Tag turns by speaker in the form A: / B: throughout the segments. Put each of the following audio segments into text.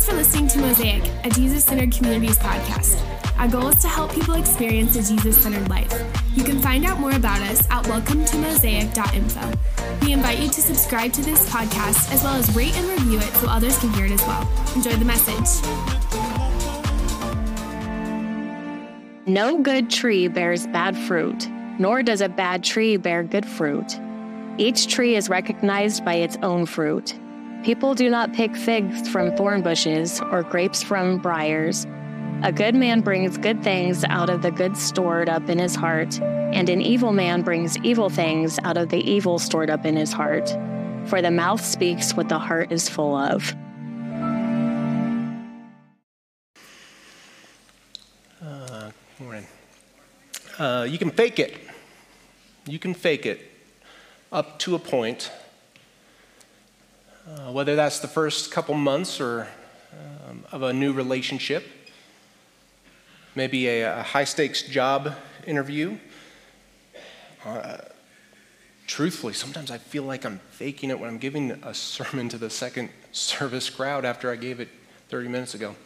A: Thanks for listening to Mosaic, a Jesus centered communities podcast. Our goal is to help people experience a Jesus centered life. You can find out more about us at welcometomosaic.info. We invite you to subscribe to this podcast as well as rate and review it so others can hear it as well. Enjoy the message.
B: No good tree bears bad fruit, nor does a bad tree bear good fruit. Each tree is recognized by its own fruit. People do not pick figs from thorn bushes or grapes from briars. A good man brings good things out of the good stored up in his heart, and an evil man brings evil things out of the evil stored up in his heart. For the mouth speaks what the heart is full of.
C: Uh, morning. Uh, you can fake it. You can fake it up to a point. Uh, whether that's the first couple months or um, of a new relationship, maybe a, a high stakes job interview. Uh, truthfully, sometimes I feel like I'm faking it when I'm giving a sermon to the second service crowd after I gave it 30 minutes ago.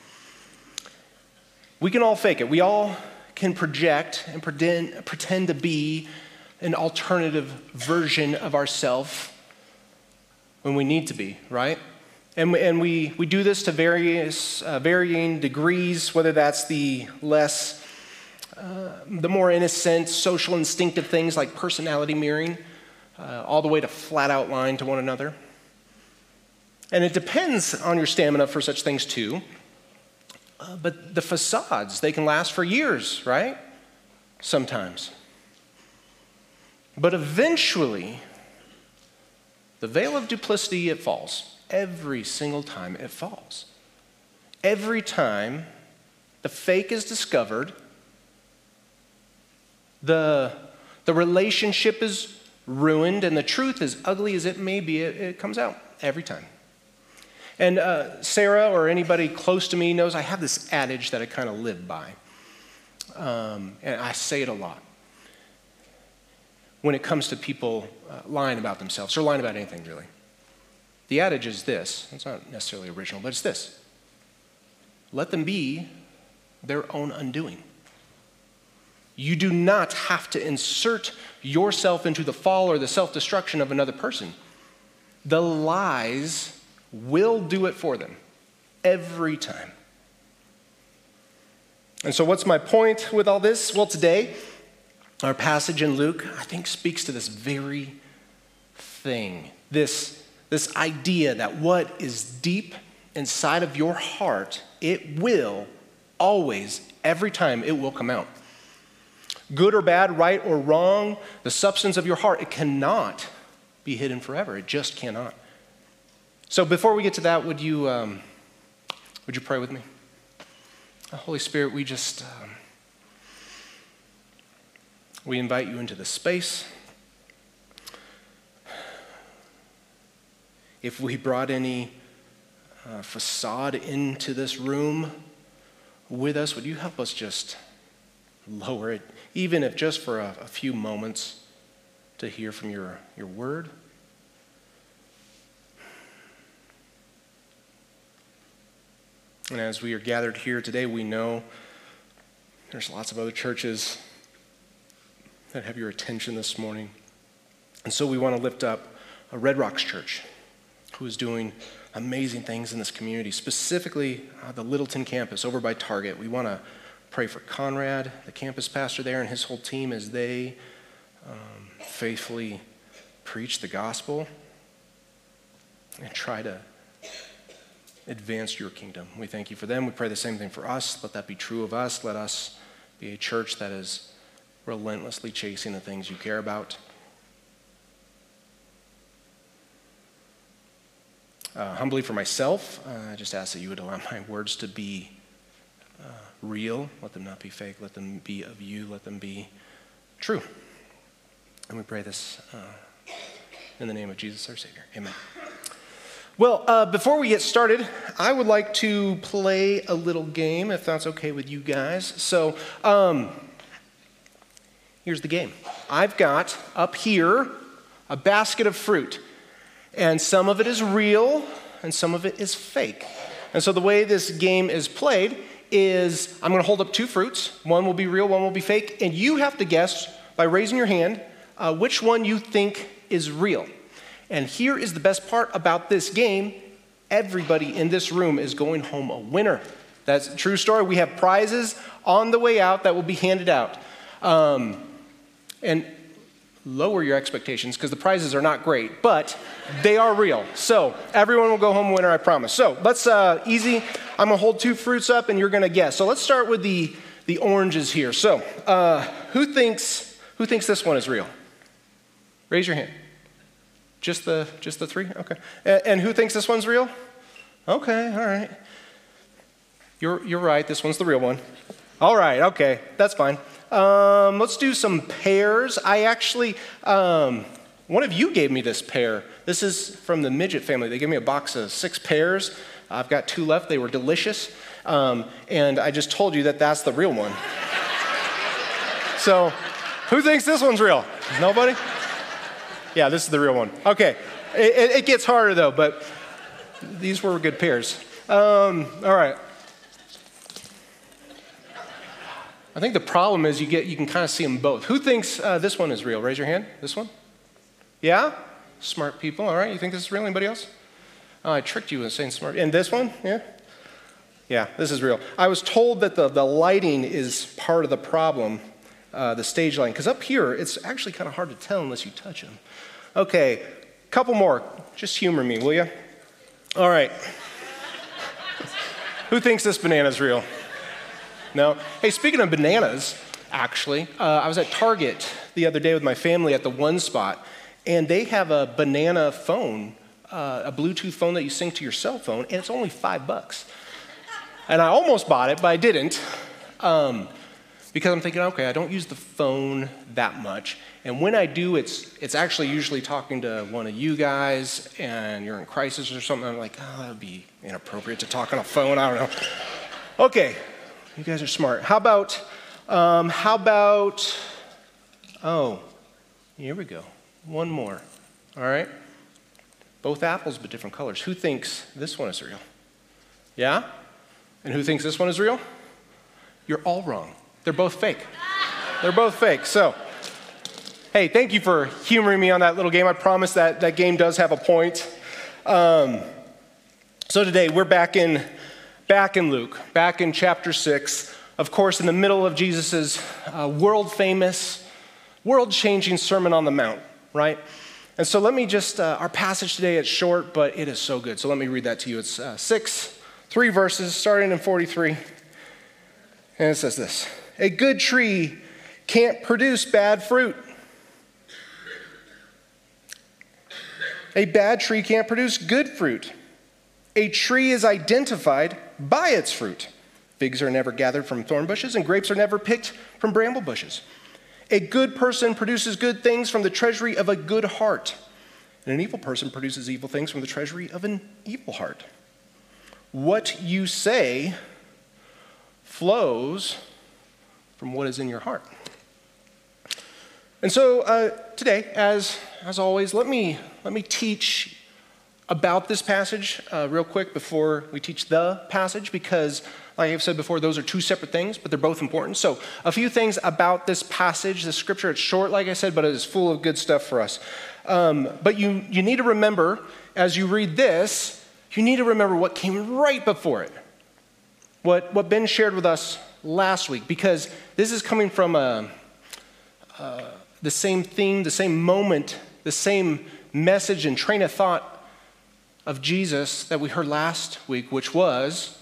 C: We can all fake it. We all can project and pretend, pretend to be an alternative version of ourselves when we need to be, right? And, we, and we, we do this to various, uh, varying degrees, whether that's the less, uh, the more innocent, social, instinctive things like personality mirroring, uh, all the way to flat out lying to one another. And it depends on your stamina for such things too. Uh, but the facades, they can last for years, right? Sometimes. But eventually, the veil of duplicity, it falls. Every single time it falls. Every time the fake is discovered, the, the relationship is ruined, and the truth, as ugly as it may be, it, it comes out every time. And uh, Sarah or anybody close to me knows I have this adage that I kind of live by. Um, and I say it a lot when it comes to people uh, lying about themselves or lying about anything, really. The adage is this it's not necessarily original, but it's this let them be their own undoing. You do not have to insert yourself into the fall or the self destruction of another person. The lies will do it for them every time. And so, what's my point with all this? Well, today, our passage in Luke, I think, speaks to this very thing this, this idea that what is deep inside of your heart, it will always, every time, it will come out. Good or bad, right or wrong, the substance of your heart, it cannot be hidden forever. It just cannot. So before we get to that, would you, um, would you pray with me? Holy Spirit, we just. Um, we invite you into the space. If we brought any uh, facade into this room with us, would you help us just lower it, even if just for a, a few moments, to hear from your, your word? And as we are gathered here today, we know there's lots of other churches that have your attention this morning. And so we want to lift up Red Rocks Church, who is doing amazing things in this community, specifically uh, the Littleton campus over by Target. We want to pray for Conrad, the campus pastor there, and his whole team as they um, faithfully preach the gospel and try to advance your kingdom. We thank you for them. We pray the same thing for us. Let that be true of us. Let us be a church that is relentlessly chasing the things you care about. Uh, humbly for myself, uh, I just ask that you would allow my words to be uh, real. Let them not be fake. Let them be of you. Let them be true. And we pray this uh, in the name of Jesus our Savior. Amen. Well, uh, before we get started, I would like to play a little game, if that's okay with you guys. So, um, Here's the game I've got up here a basket of fruit, and some of it is real and some of it is fake. And so the way this game is played is I'm going to hold up two fruits. One will be real, one will be fake. And you have to guess by raising your hand uh, which one you think is real. And here is the best part about this game everybody in this room is going home a winner. That's a true story. We have prizes on the way out that will be handed out. Um, and lower your expectations because the prizes are not great, but they are real. So everyone will go home winner, I promise. So let's uh, easy. I'm gonna hold two fruits up, and you're gonna guess. So let's start with the the oranges here. So uh, who thinks who thinks this one is real? Raise your hand. Just the just the three? Okay. And, and who thinks this one's real? Okay, all right. You're you're right. This one's the real one. All right. Okay, that's fine. Um, let's do some pears. I actually, um, one of you gave me this pear. This is from the midget family. They gave me a box of six pears. I've got two left. They were delicious. Um, and I just told you that that's the real one. so, who thinks this one's real? Nobody? Yeah, this is the real one. Okay. It, it gets harder though, but these were good pears. Um, all right. I think the problem is you get you can kind of see them both. Who thinks uh, this one is real? Raise your hand. This one? Yeah? Smart people. All right. You think this is real? Anybody else? Oh, I tricked you into saying smart. And this one? Yeah? Yeah, this is real. I was told that the, the lighting is part of the problem, uh, the stage lighting, because up here it's actually kind of hard to tell unless you touch them. Okay, couple more. Just humor me, will you? All right. Who thinks this banana is real? No. Hey, speaking of bananas, actually, uh, I was at Target the other day with my family at the One Spot, and they have a banana phone, uh, a Bluetooth phone that you sync to your cell phone, and it's only five bucks. And I almost bought it, but I didn't. Um, because I'm thinking, okay, I don't use the phone that much. And when I do, it's, it's actually usually talking to one of you guys and you're in crisis or something. I'm like, oh, that would be inappropriate to talk on a phone. I don't know. Okay, you guys are smart. How about, um, how about, oh, here we go. One more. All right? Both apples, but different colors. Who thinks this one is real? Yeah? And who thinks this one is real? You're all wrong. They're both fake. They're both fake. So, hey, thank you for humoring me on that little game. I promise that that game does have a point. Um, so today we're back in back in Luke, back in chapter 6, of course, in the middle of Jesus' uh, world famous, world changing Sermon on the Mount, right? And so let me just, uh, our passage today, it's short, but it is so good. So let me read that to you. It's uh, six, three verses, starting in 43. And it says this A good tree can't produce bad fruit. A bad tree can't produce good fruit. A tree is identified by its fruit. Figs are never gathered from thorn bushes, and grapes are never picked from bramble bushes. A good person produces good things from the treasury of a good heart, and an evil person produces evil things from the treasury of an evil heart. What you say flows from what is in your heart. And so uh, today, as, as always, let me, let me teach about this passage uh, real quick before we teach the passage because, like I've said before, those are two separate things, but they're both important. So, a few things about this passage. The scripture, it's short, like I said, but it is full of good stuff for us. Um, but you, you need to remember, as you read this, you need to remember what came right before it. What, what Ben shared with us last week, because this is coming from a, uh, the same theme, the same moment, the same message and train of thought of Jesus that we heard last week, which was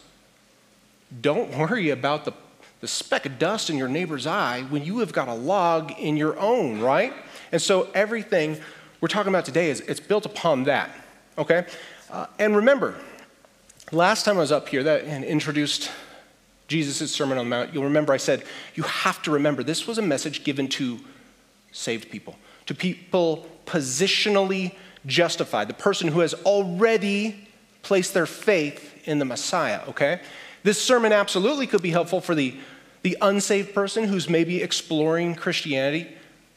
C: don't worry about the, the speck of dust in your neighbor's eye when you have got a log in your own, right? And so everything we're talking about today is it's built upon that, okay? Uh, and remember, last time I was up here that, and introduced Jesus' Sermon on the Mount, you'll remember I said, you have to remember this was a message given to saved people, to people positionally justified, the person who has already placed their faith in the Messiah, okay? This sermon absolutely could be helpful for the, the unsaved person who's maybe exploring Christianity,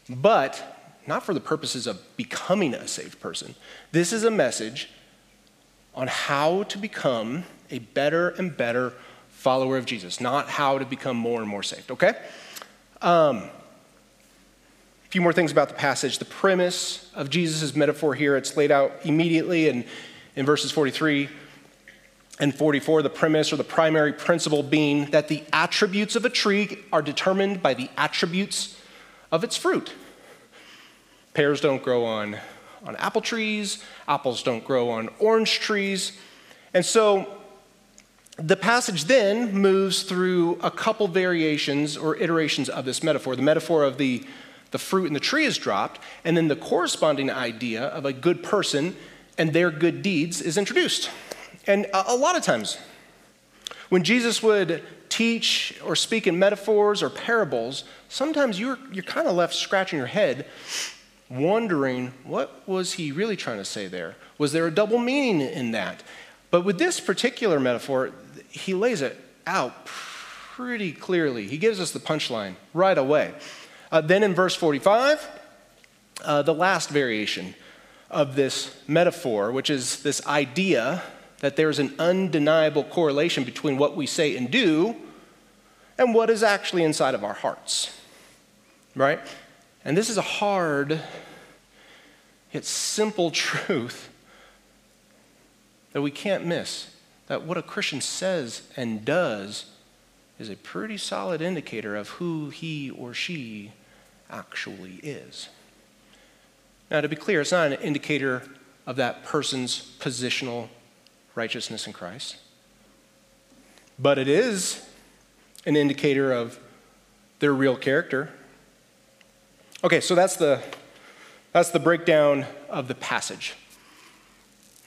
C: but not for the purposes of becoming a saved person. This is a message on how to become a better and better follower of Jesus, not how to become more and more saved, okay? Um, few more things about the passage. The premise of Jesus' metaphor here, it's laid out immediately in, in verses 43 and 44. The premise or the primary principle being that the attributes of a tree are determined by the attributes of its fruit. Pears don't grow on, on apple trees, apples don't grow on orange trees. And so the passage then moves through a couple variations or iterations of this metaphor. The metaphor of the, the fruit in the tree is dropped, and then the corresponding idea of a good person and their good deeds is introduced. And a, lot of times, when Jesus would teach or speak in metaphors or parables, sometimes you're, you're kind of left scratching your head, wondering what was he really trying to say there? Was there a double meaning in that? But with this particular metaphor, he lays it out pretty clearly. He gives us the punchline right away. Uh, then in verse 45, uh, the last variation of this metaphor, which is this idea that there's an undeniable correlation between what we say and do and what is actually inside of our hearts. Right? And this is a hard yet simple truth that we can't miss. That what a Christian says and does is a pretty solid indicator of who he or she actually is. Now, to be clear, it's not an indicator of that person's positional righteousness in Christ, but it is an indicator of their real character. Okay, so that's the, that's the breakdown of the passage.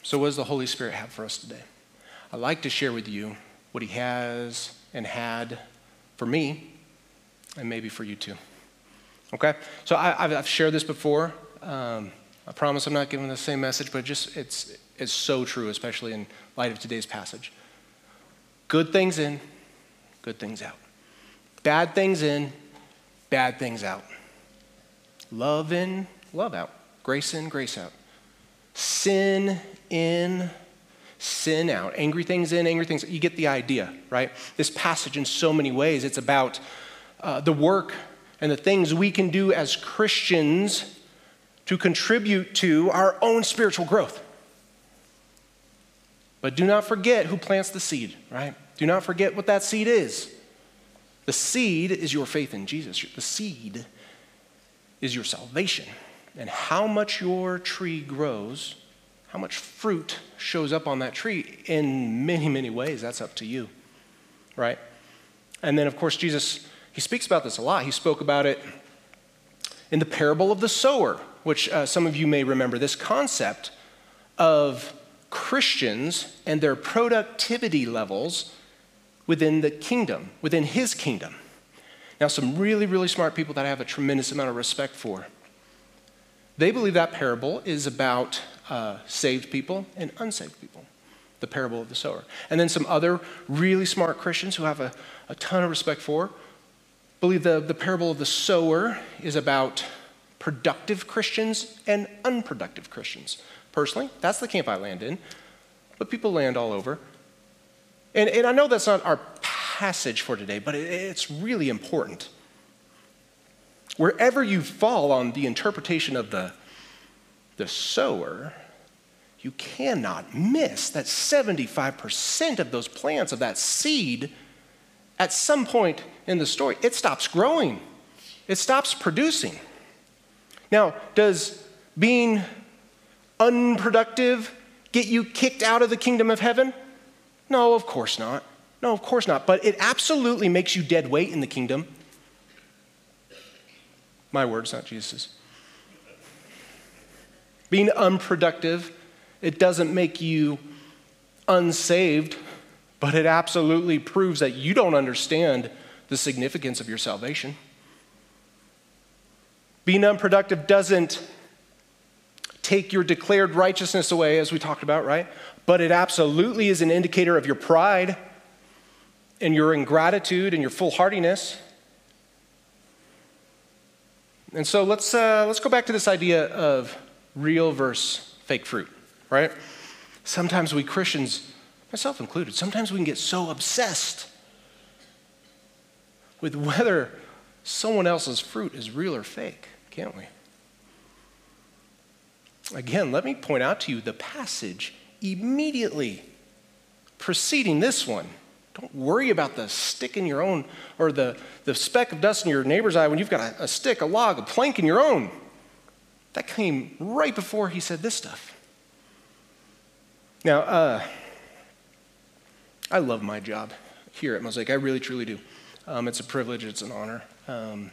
C: So, what does the Holy Spirit have for us today? I'd like to share with you what He has and had for me, and maybe for you too. Okay? So, I, have shared this before. Um, I promise I'm not giving the same message, but just it's, it's so true, especially in light of today's passage. Good things in, good things out. Bad things in, bad things out. Love in, love out. Grace in, grace out. Sin in, sin out. Angry things in, angry things. You get the idea, right? This passage, in so many ways, it's about uh, the work and the things we can do as Christians to contribute to our own spiritual growth. But do not forget who plants the seed, right? Do not forget what that seed is. The seed is your faith in Jesus. The seed is your salvation. And how much your tree grows, how much fruit shows up on that tree in many, many ways, that's up to you, right? And then, of course, Jesus, he speaks about this a lot. He spoke about it in the parable of the sower, which uh, some of you may remember. This concept of Christians and their productivity levels within the kingdom, within his kingdom. Now, some really, really smart people that I have a tremendous amount of respect for. They believe that parable is about uh, saved people and unsaved people, the parable of the sower. And then some other really smart Christians who have a, a ton of respect for believe the, the parable of the sower is about productive Christians and unproductive Christians. Personally, that's the camp I land in, but people land all over. And, and I know that's not our passage for today, but it, it's really important. Wherever you fall on the interpretation of the, the sower, you cannot miss that 75% of those plants, of that seed, at some point in the story, it stops growing. It stops producing. Now, does being unproductive get you kicked out of the kingdom of heaven? No, of course not. No, of course not. But it absolutely makes you dead weight in the kingdom. My words, not Jesus's. Being unproductive, it doesn't make you unsaved, but it absolutely proves that you don't understand the significance of your salvation. Being unproductive doesn't take your declared righteousness away, as we talked about, right? But it absolutely is an indicator of your pride and your ingratitude and your foolhardiness. And so let's, uh, let's go back to this idea of real versus fake fruit, right? Sometimes we Christians, myself included, sometimes we can get so obsessed with whether someone else's fruit is real or fake, can't we? Again, let me point out to you the passage immediately preceding this one. Don't worry about the stick in your own, or the, the speck of dust in your neighbor's eye when you've got a, a stick, a log, a plank in your own. That came right before he said this stuff. Now, uh, I love my job here at Mosaic. I really, truly do. Um, it's a privilege, it's an honor. Um,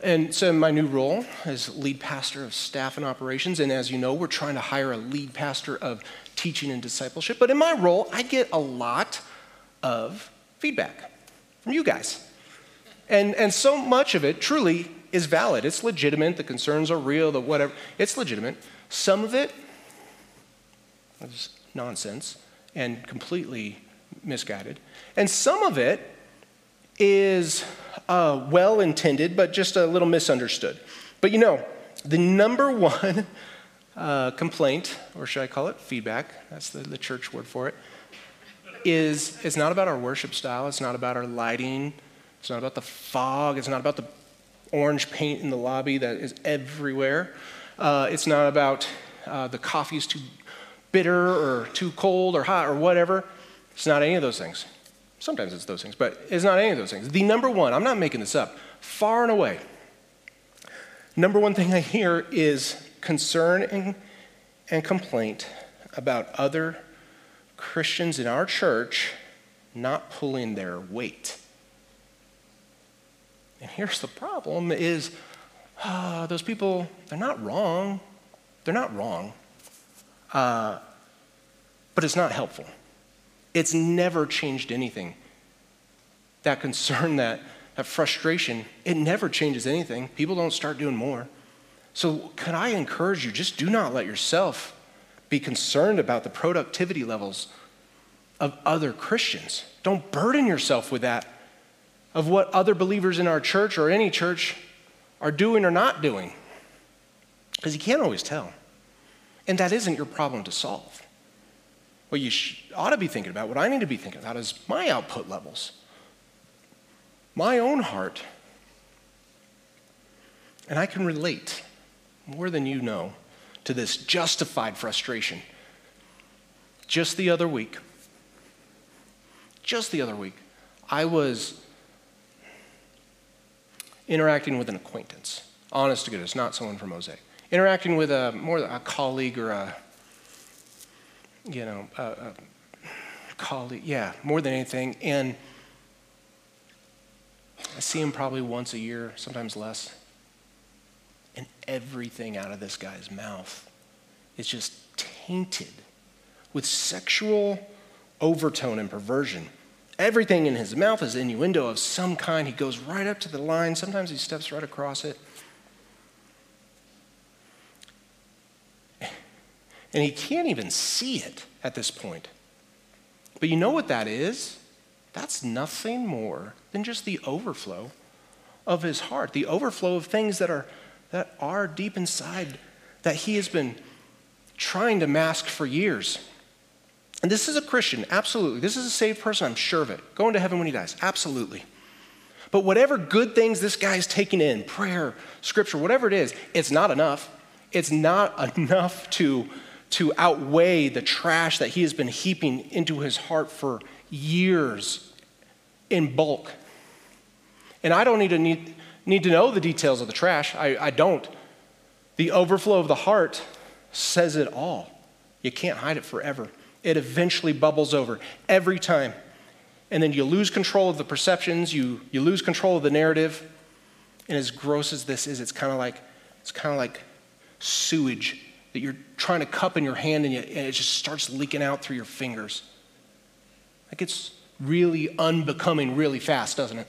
C: and so, my new role as lead pastor of staff and operations, and as you know, we're trying to hire a lead pastor of teaching and discipleship. But in my role, I get a lot of feedback from you guys. And, and so much of it truly is valid. It's legitimate. The concerns are real, the whatever. It's legitimate. Some of it is nonsense and completely misguided. And some of it is uh, well intended, but just a little misunderstood. But you know, the number one uh, complaint, or should I call it feedback, that's the, the church word for it, is it's not about our worship style, it's not about our lighting, it's not about the fog, it's not about the orange paint in the lobby that is everywhere. Uh, it's not about uh, the coffee is too bitter or too cold or hot or whatever. It's not any of those things. Sometimes it's those things, but it's not any of those things. The number one, I'm not making this up, far and away, number one thing I hear is concern and, and complaint about other Christians in our church not pulling their weight. And here's the problem is uh, those people, they're not wrong. They're not wrong. Uh, but it's not helpful. It's never changed anything. That concern, that, that frustration, it never changes anything. People don't start doing more. So, can I encourage you just do not let yourself be concerned about the productivity levels of other Christians. Don't burden yourself with that, of what other believers in our church or any church are doing or not doing. Because you can't always tell. And that isn't your problem to solve. What you ought to be thinking about, what I need to be thinking about, is my output levels, my own heart. And I can relate more than you know to this justified frustration. Just the other week, just the other week, I was interacting with an acquaintance, honest to goodness, not someone from Mosaic. Interacting with a more a colleague or a you know, a, a colleague, yeah, more than anything. And I see him probably once a year, sometimes less. And everything out of this guy's mouth is just tainted with sexual overtone and perversion. Everything in his mouth is innuendo of some kind. He goes right up to the line. Sometimes he steps right across it. And he can't even see it at this point. But you know what that is? That's nothing more than just the overflow of his heart, the overflow of things that are, that are deep inside that he has been trying to mask for years. And this is a Christian, absolutely. This is a saved person, I'm sure of it. Going to heaven when he dies, absolutely. But whatever good things this guy is taking in, prayer, scripture, whatever it is, it's not enough. It's not enough to to outweigh the trash that he has been heaping into his heart for years in bulk. And I don't need to, need, need to know the details of the trash. I, I don't. The overflow of the heart says it all. You can't hide it forever. It eventually bubbles over every time. And then you lose control of the perceptions, you, you lose control of the narrative. And as gross as this is, it's kind of like it's kind of like sewage that you're trying to cup in your hand and, you, and it just starts leaking out through your fingers. That gets really unbecoming really fast, doesn't it?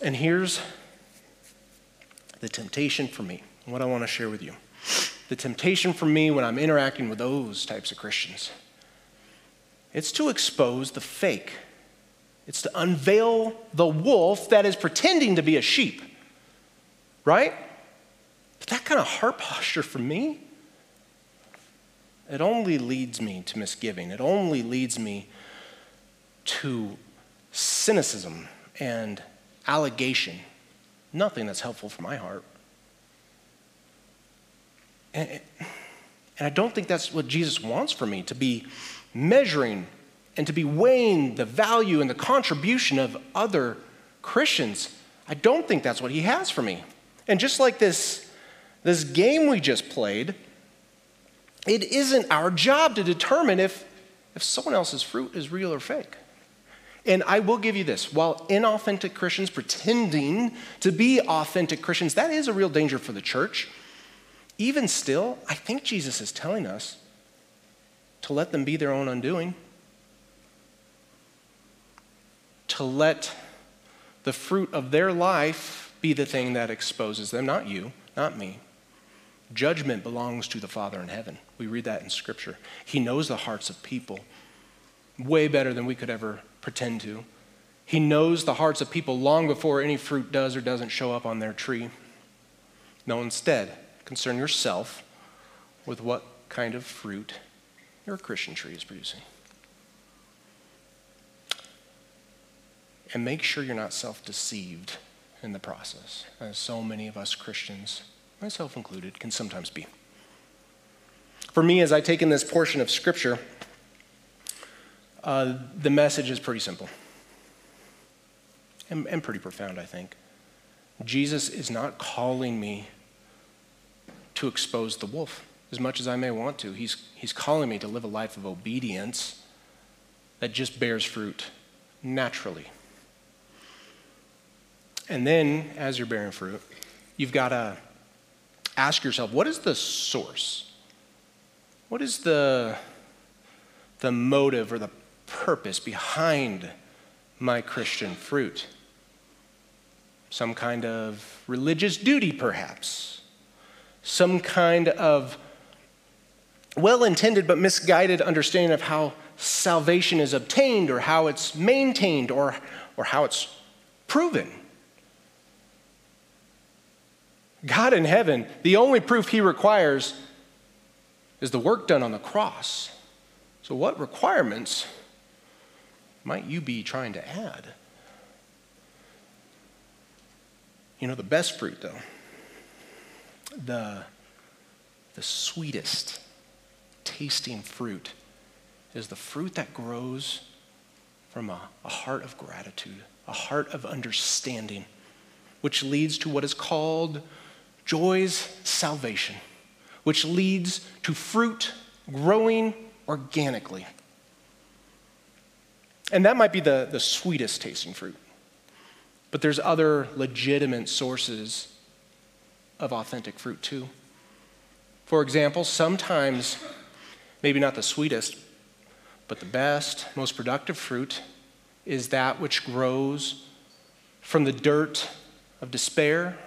C: And here's the temptation for me, what I want to share with you. The temptation for me when I'm interacting with those types of Christians, it's to expose the fake. It's to unveil the wolf that is pretending to be a sheep, right? But that kind of heart posture for me, it only leads me to misgiving. It only leads me to cynicism and allegation. Nothing that's helpful for my heart. And, and I don't think that's what Jesus wants for me to be measuring and to be weighing the value and the contribution of other Christians. I don't think that's what he has for me. And just like this, this game we just played, it isn't our job to determine if, if someone else's fruit is real or fake. And I will give you this while inauthentic Christians pretending to be authentic Christians, that is a real danger for the church. Even still, I think Jesus is telling us to let them be their own undoing, to let the fruit of their life be the thing that exposes them, not you, not me. Judgment belongs to the Father in heaven. We read that in Scripture. He knows the hearts of people way better than we could ever pretend to. He knows the hearts of people long before any fruit does or doesn't show up on their tree. No, instead, concern yourself with what kind of fruit your Christian tree is producing. And make sure you're not self deceived in the process, as so many of us Christians myself included, can sometimes be. For me, as I take in this portion of Scripture, uh, the message is pretty simple and, and pretty profound, I think. Jesus is not calling me to expose the wolf as much as I may want to. He's, he's calling me to live a life of obedience that just bears fruit naturally. And then, as you're bearing fruit, you've got to ask yourself what is the source? What is the, the motive or the purpose behind my Christian fruit? Some kind of religious duty, perhaps. Some kind of well intended but misguided understanding of how salvation is obtained or how it's maintained or, or how it's proven. God in heaven, the only proof he requires is the work done on the cross. So, what requirements might you be trying to add? You know, the best fruit, though, the, the sweetest tasting fruit is the fruit that grows from a, a heart of gratitude, a heart of understanding, which leads to what is called joy's salvation, which leads to fruit growing organically. And that might be the, the sweetest tasting fruit. But there's other legitimate sources of authentic fruit too. For example, sometimes, maybe not the sweetest, but the best, most productive fruit is that which grows from the dirt of despair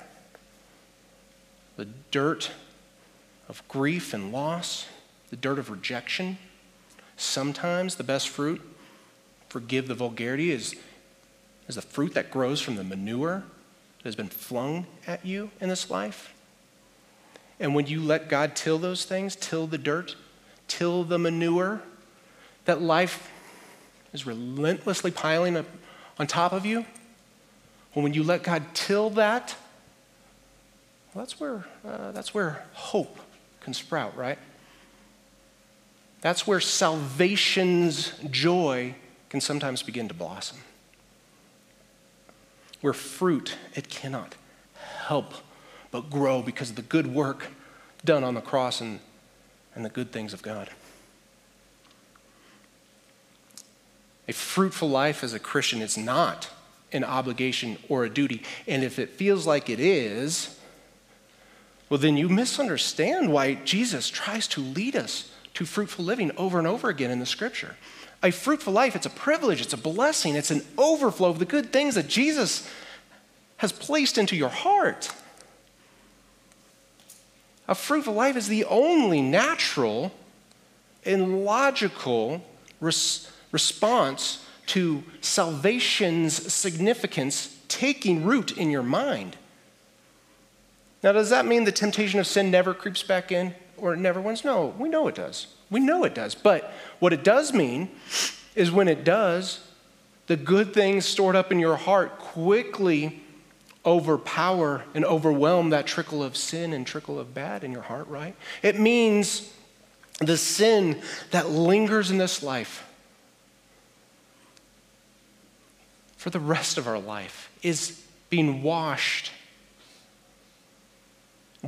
C: the dirt of grief and loss, the dirt of rejection. Sometimes the best fruit, forgive the vulgarity, is, is the fruit that grows from the manure that has been flung at you in this life. And when you let God till those things, till the dirt, till the manure, that life is relentlessly piling up on top of you, when you let God till that, well, that's where, uh, that's where hope can sprout, right? That's where salvation's joy can sometimes begin to blossom. Where fruit, it cannot help but grow because of the good work done on the cross and, and the good things of God. A fruitful life as a Christian is not an obligation or a duty. And if it feels like it is, well, then you misunderstand why Jesus tries to lead us to fruitful living over and over again in the scripture. A fruitful life, it's a privilege, it's a blessing, it's an overflow of the good things that Jesus has placed into your heart. A fruitful life is the only natural and logical res- response to salvation's significance taking root in your mind. Now, does that mean the temptation of sin never creeps back in? or it never wins? No, we know it does. We know it does. But what it does mean is when it does, the good things stored up in your heart quickly overpower and overwhelm that trickle of sin and trickle of bad in your heart, right? It means the sin that lingers in this life for the rest of our life is being washed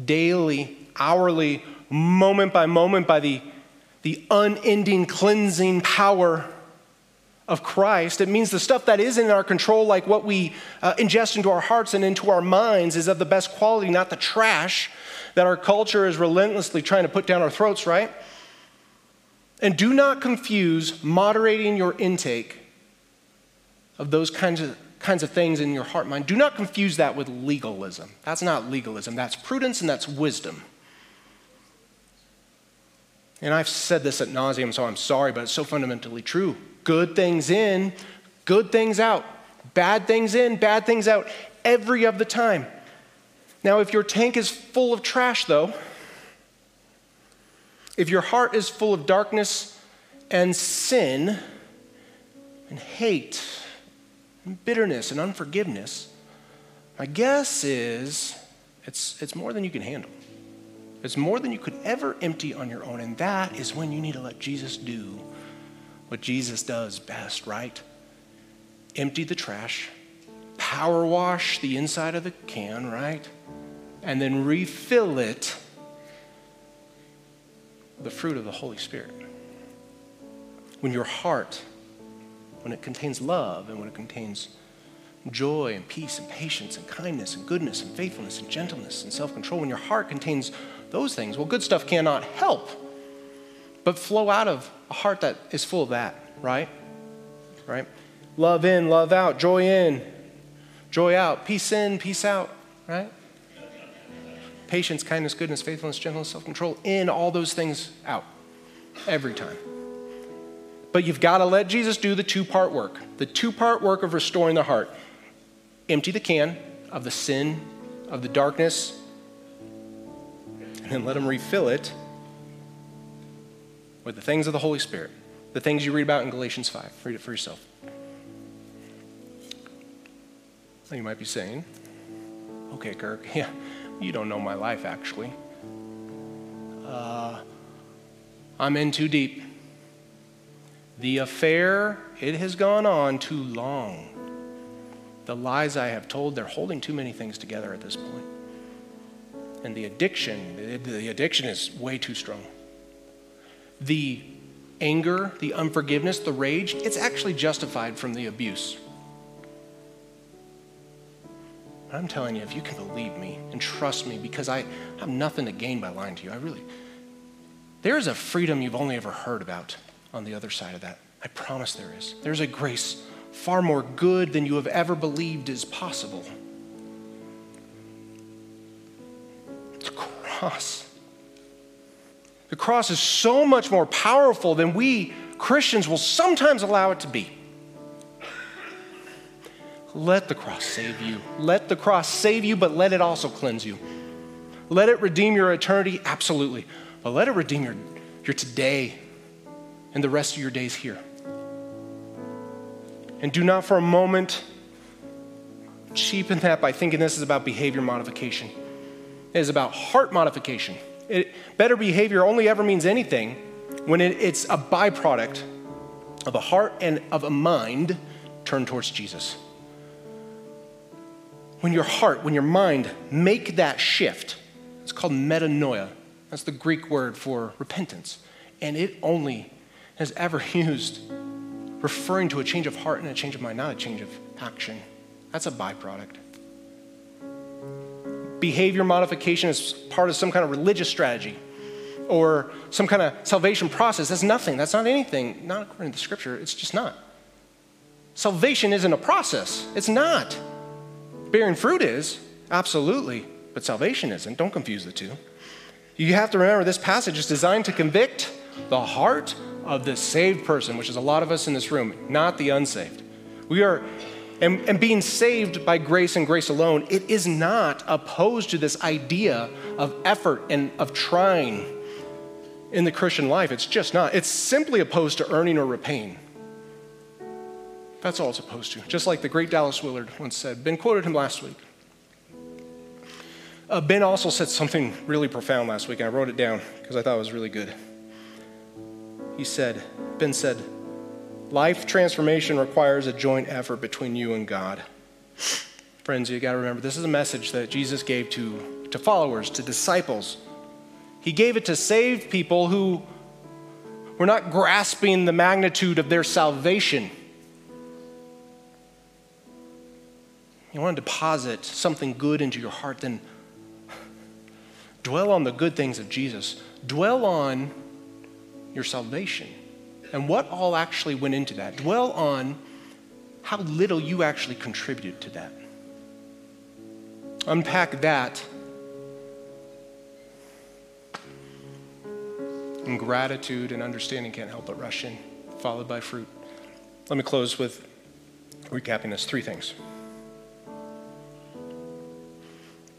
C: daily, hourly, moment by moment by the, the unending cleansing power of Christ. It means the stuff that is in our control, like what we uh, ingest into our hearts and into our minds, is of the best quality, not the trash that our culture is relentlessly trying to put down our throats, right? And do not confuse moderating your intake of those kinds of, kinds of things in your heart mind. Do not confuse that with legalism. That's not legalism, that's prudence and that's wisdom. And I've said this at nauseum, so I'm sorry, but it's so fundamentally true. Good things in, good things out. Bad things in, bad things out, every of the time. Now, if your tank is full of trash, though, if your heart is full of darkness and sin and hate bitterness and unforgiveness, my guess is it's, it's more than you can handle. It's more than you could ever empty on your own. And that is when you need to let Jesus do what Jesus does best, right? Empty the trash, power wash the inside of the can, right? And then refill it the fruit of the Holy Spirit. When your heart, when it contains love and when it contains joy and peace and patience and kindness and goodness and faithfulness and gentleness and self control, when your heart contains those things, well, good stuff cannot help but flow out of a heart that is full of that, right? Right? Love in, love out, joy in, joy out, peace in, peace out, right? patience, kindness, goodness, faithfulness, gentleness, self control, in all those things out every time. But you've got to let Jesus do the two part work the two part work of restoring the heart. Empty the can of the sin, of the darkness, and then let him refill it with the things of the Holy Spirit, the things you read about in Galatians 5. Read it for yourself. you might be saying, okay, Kirk, yeah, you don't know my life, actually. Uh, I'm in too deep. The affair, it has gone on too long. The lies I have told, they're holding too many things together at this point. And the addiction, the addiction is way too strong. The anger, the unforgiveness, the rage, it's actually justified from the abuse. I'm telling you, if you can believe me and trust me, because I have nothing to gain by lying to you, I really, there's a freedom you've only ever heard about on the other side of that. I promise there is. There's a grace far more good than you have ever believed is possible. The cross. The cross is so much more powerful than we Christians will sometimes allow it to be. Let the cross save you. Let the cross save you, but let it also cleanse you. Let it redeem your eternity, absolutely. But let it redeem your, your today and the rest of your days here. And do not for a moment cheapen that by thinking this is about behavior modification. It is about heart modification. It, better behavior only ever means anything when it, it's a byproduct of a heart and of a mind turned towards Jesus when your heart, when your mind make that shift, it's called metanoia. That's the Greek word for repentance. And it only has ever used referring to a change of heart and a change of mind, not a change of action. That's a byproduct. Behavior modification is part of some kind of religious strategy or some kind of salvation process. That's nothing. That's not anything, not according to the scripture. It's just not. Salvation isn't a process, it's not. Bearing fruit is, absolutely, but salvation isn't. Don't confuse the two. You have to remember this passage is designed to convict the heart of the saved person, which is a lot of us in this room, not the unsaved. We are, and, and being saved by grace and grace alone, it is not opposed to this idea of effort and of trying in the Christian life. It's just not. It's simply opposed to earning or repaying. That's all it's opposed to. Just like the great Dallas Willard once said. Ben quoted him last week. Uh, ben also said something really profound last week, and I wrote it down because I thought it was really good. He said, Ben said, life transformation requires a joint effort between you and God. Friends, you got to remember this is a message that Jesus gave to, to followers, to disciples. He gave it to saved people who were not grasping the magnitude of their salvation. You want to deposit something good into your heart, then dwell on the good things of Jesus. Dwell on your salvation and what all actually went into that. Dwell on how little you actually contributed to that. Unpack that. And gratitude and understanding can't help but rush in, followed by fruit. Let me close with recapping this three things.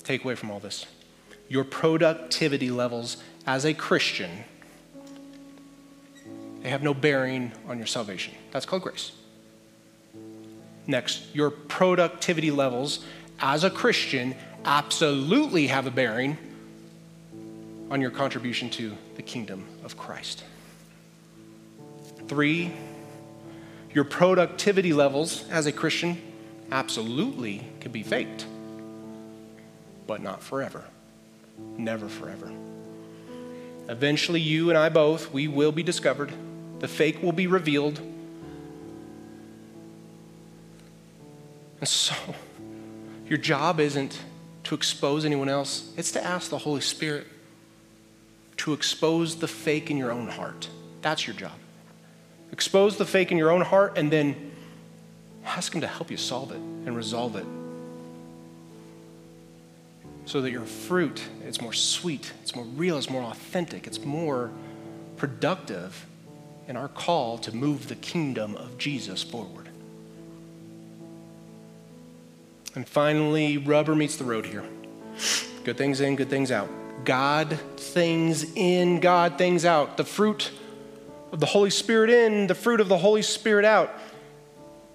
C: Take away from all this your productivity levels as a Christian they have no bearing on your salvation. That's called grace. Next, your productivity levels as a Christian absolutely have a bearing on your contribution to the kingdom of Christ. Three, your productivity levels as a Christian absolutely can be faked, but not forever. Never forever. Eventually, you and I both, we will be discovered the fake will be revealed. And so, your job isn't to expose anyone else, it's to ask the Holy Spirit to expose the fake in your own heart. That's your job. Expose the fake in your own heart and then ask Him to help you solve it and resolve it so that your fruit is more sweet, it's more real, it's more authentic, it's more productive in our call to move the kingdom of Jesus forward. And finally, rubber meets the road here. Good things in, good things out. God things in, God things out. The fruit of the Holy Spirit in, the fruit of the Holy Spirit out.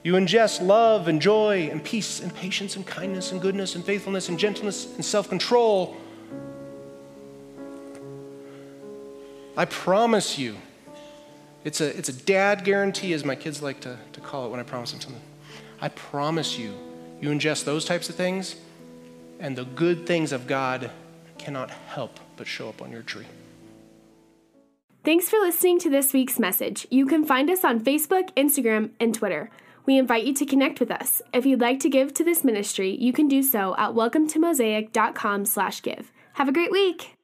C: You ingest love and joy and peace and patience and kindness and goodness and faithfulness and gentleness and self control. I promise you, it's a, it's a dad guarantee, as my kids like to, to call it when I promise them something. I promise you, you ingest those types of things, and the good things of God cannot help but show up on your tree.
A: Thanks for listening to this week's message. You can find us on Facebook, Instagram, and Twitter. We invite you to connect with us. If you'd like to give to this ministry, you can do so at welcometomosaic.com/give. Have a great week.